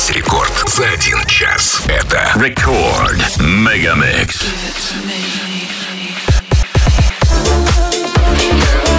Весь рекорд за один час. Это Рекорд Мегамикс. диджей Перец. I'm all alone,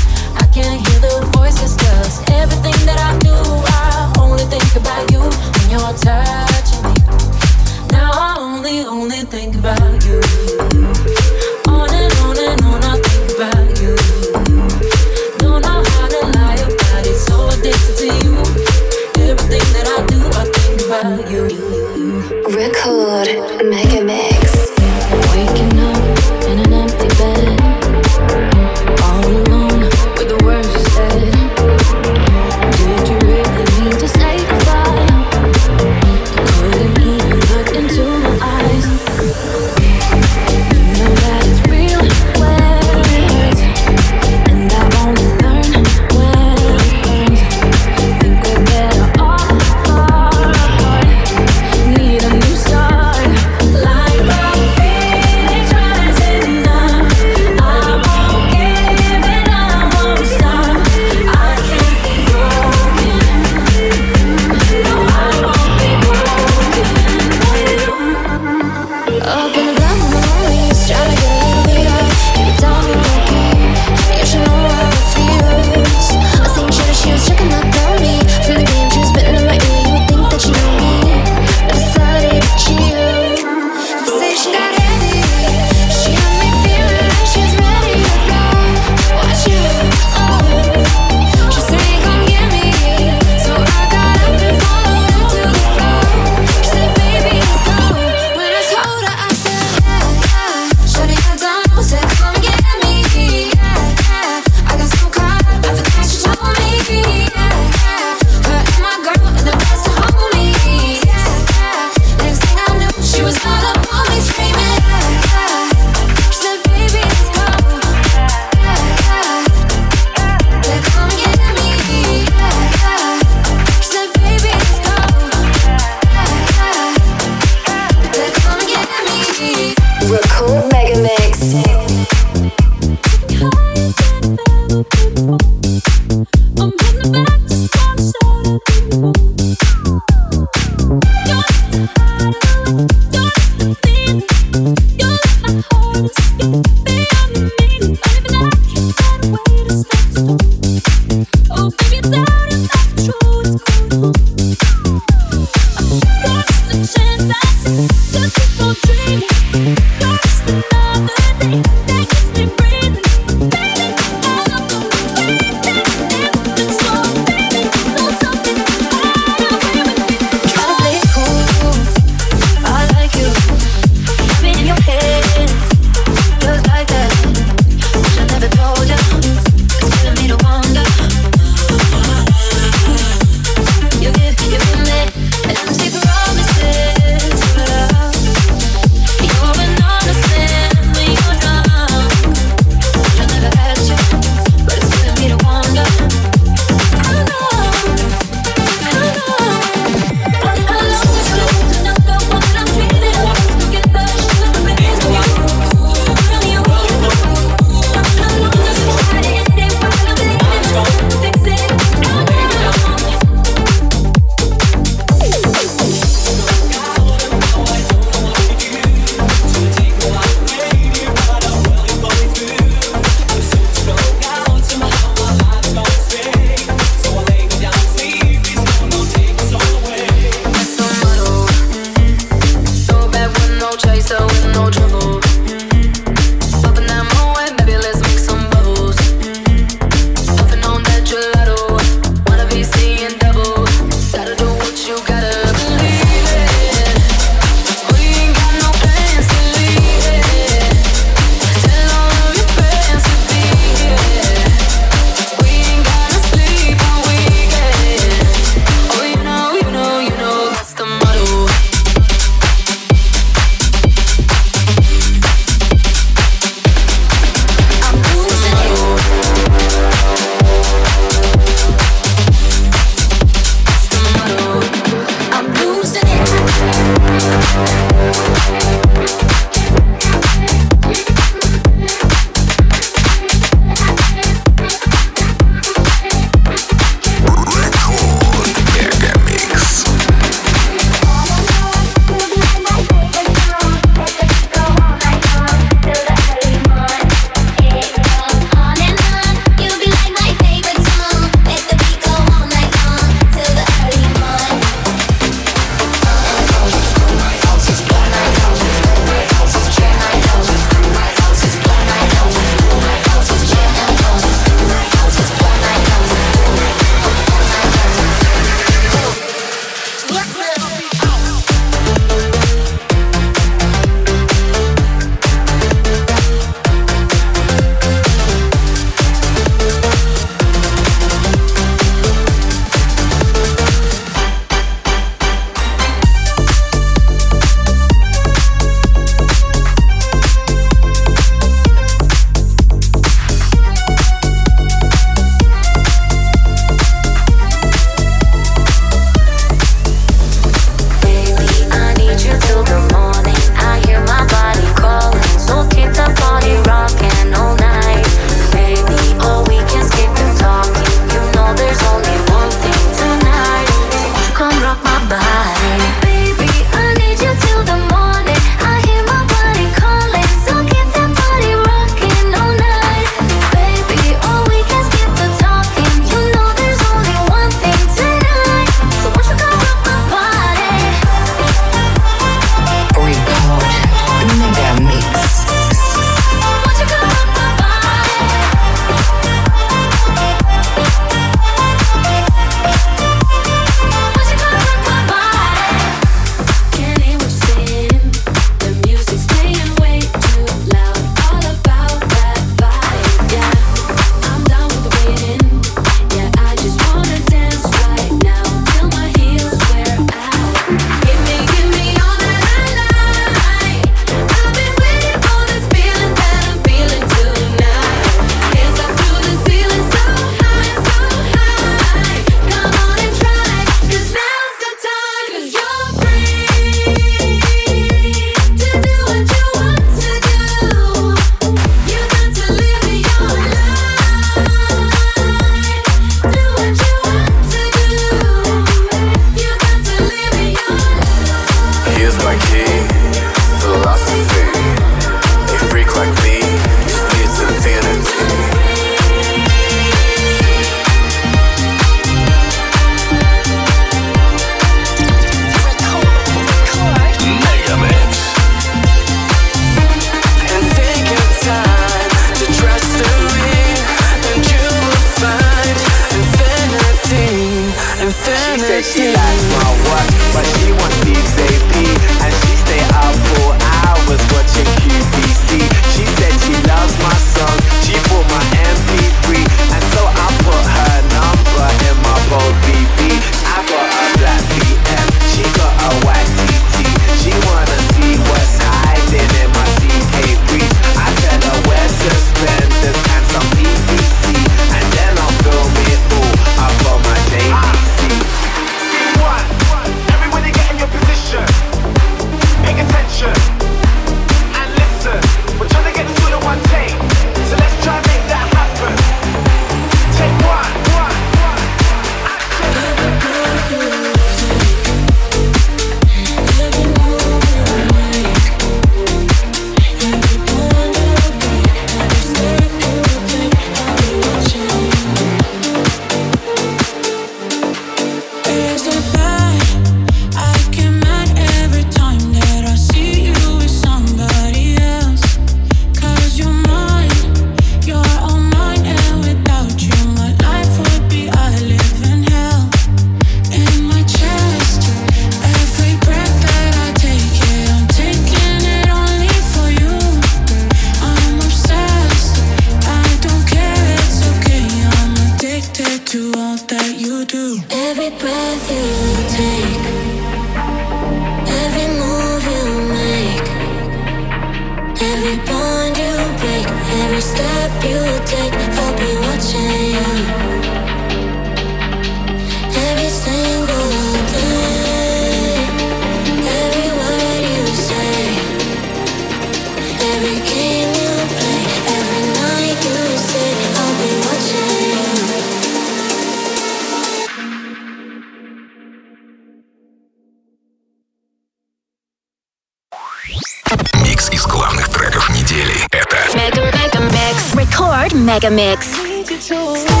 Mega Mix.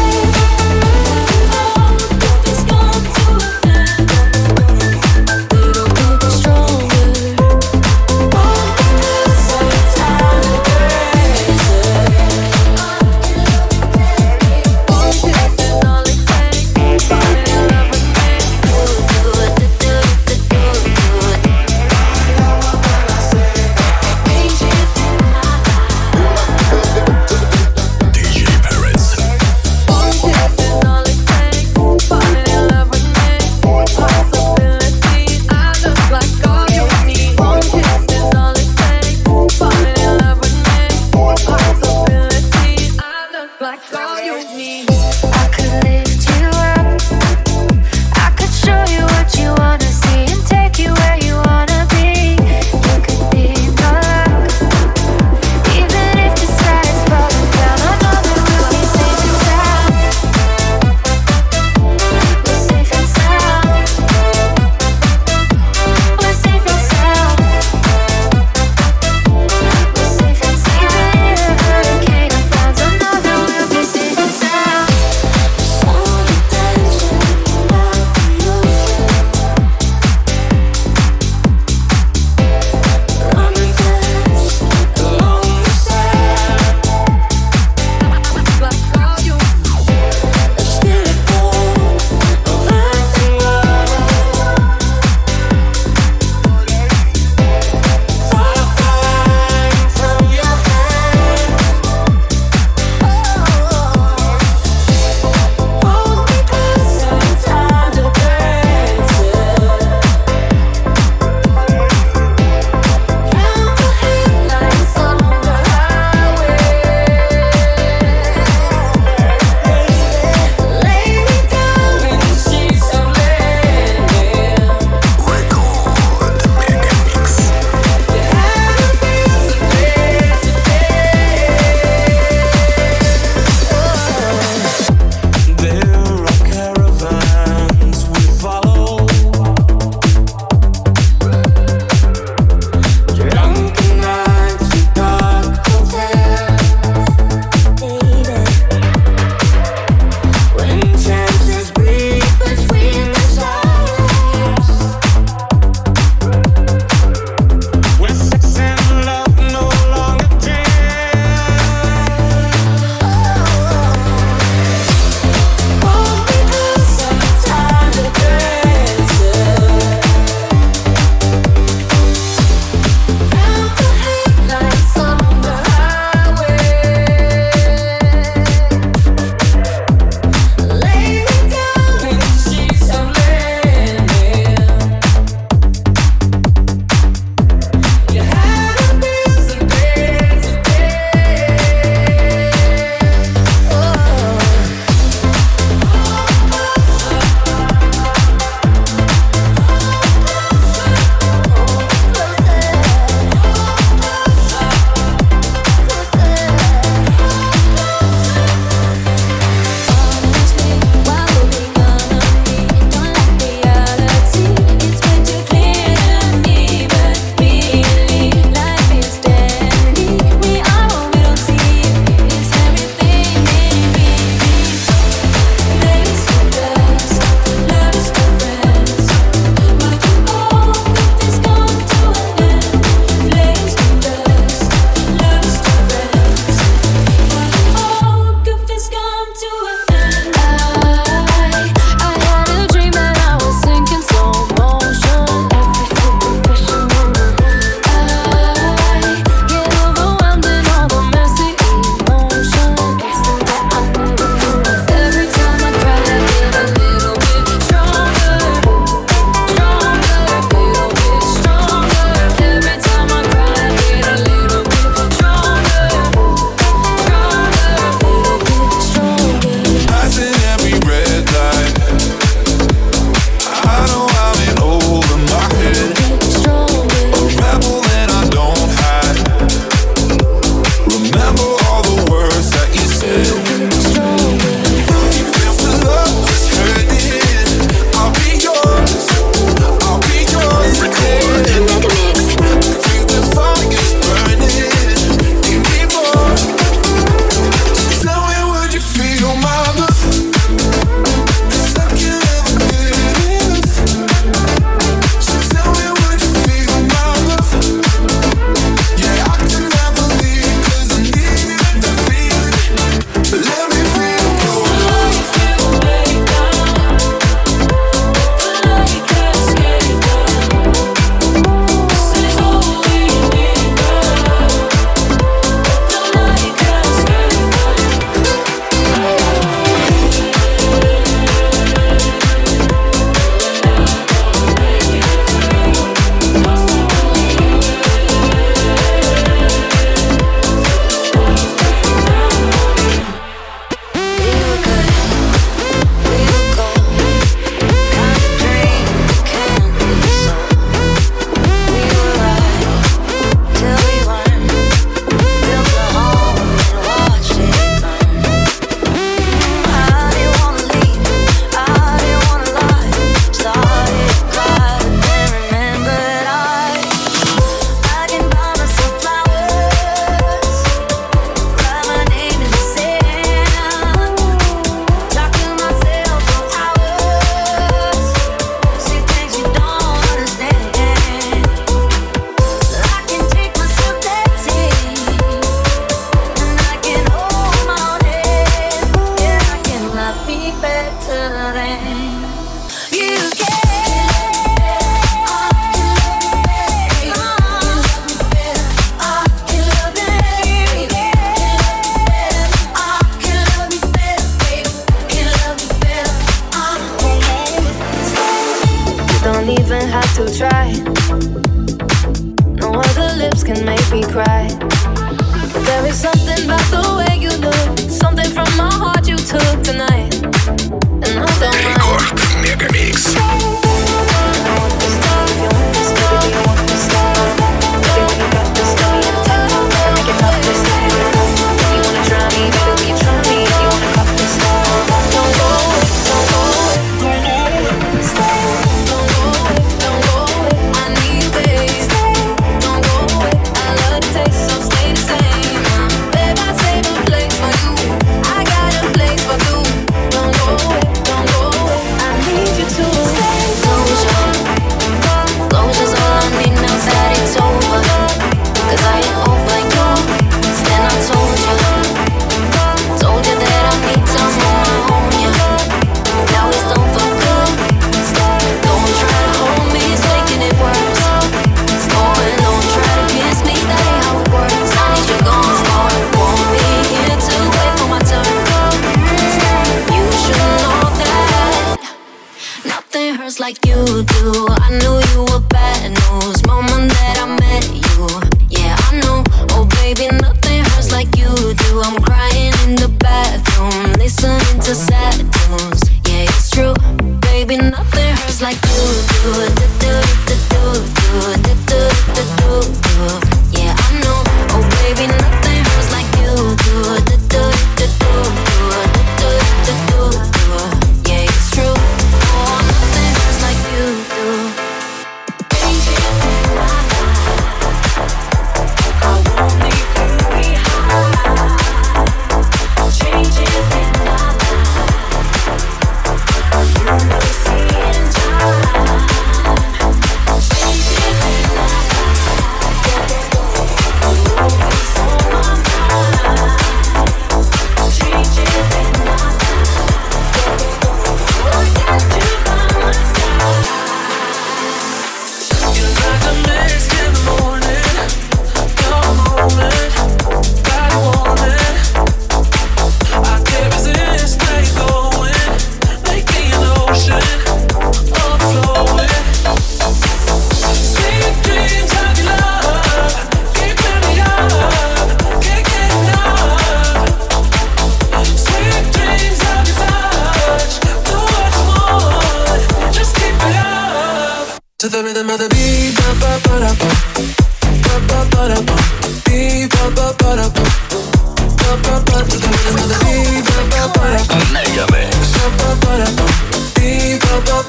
Think about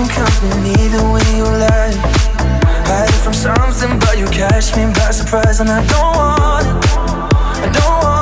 ocean coming either way you like. Hide from something, but you catch me by surprise, and I don't want it. I don't want. it.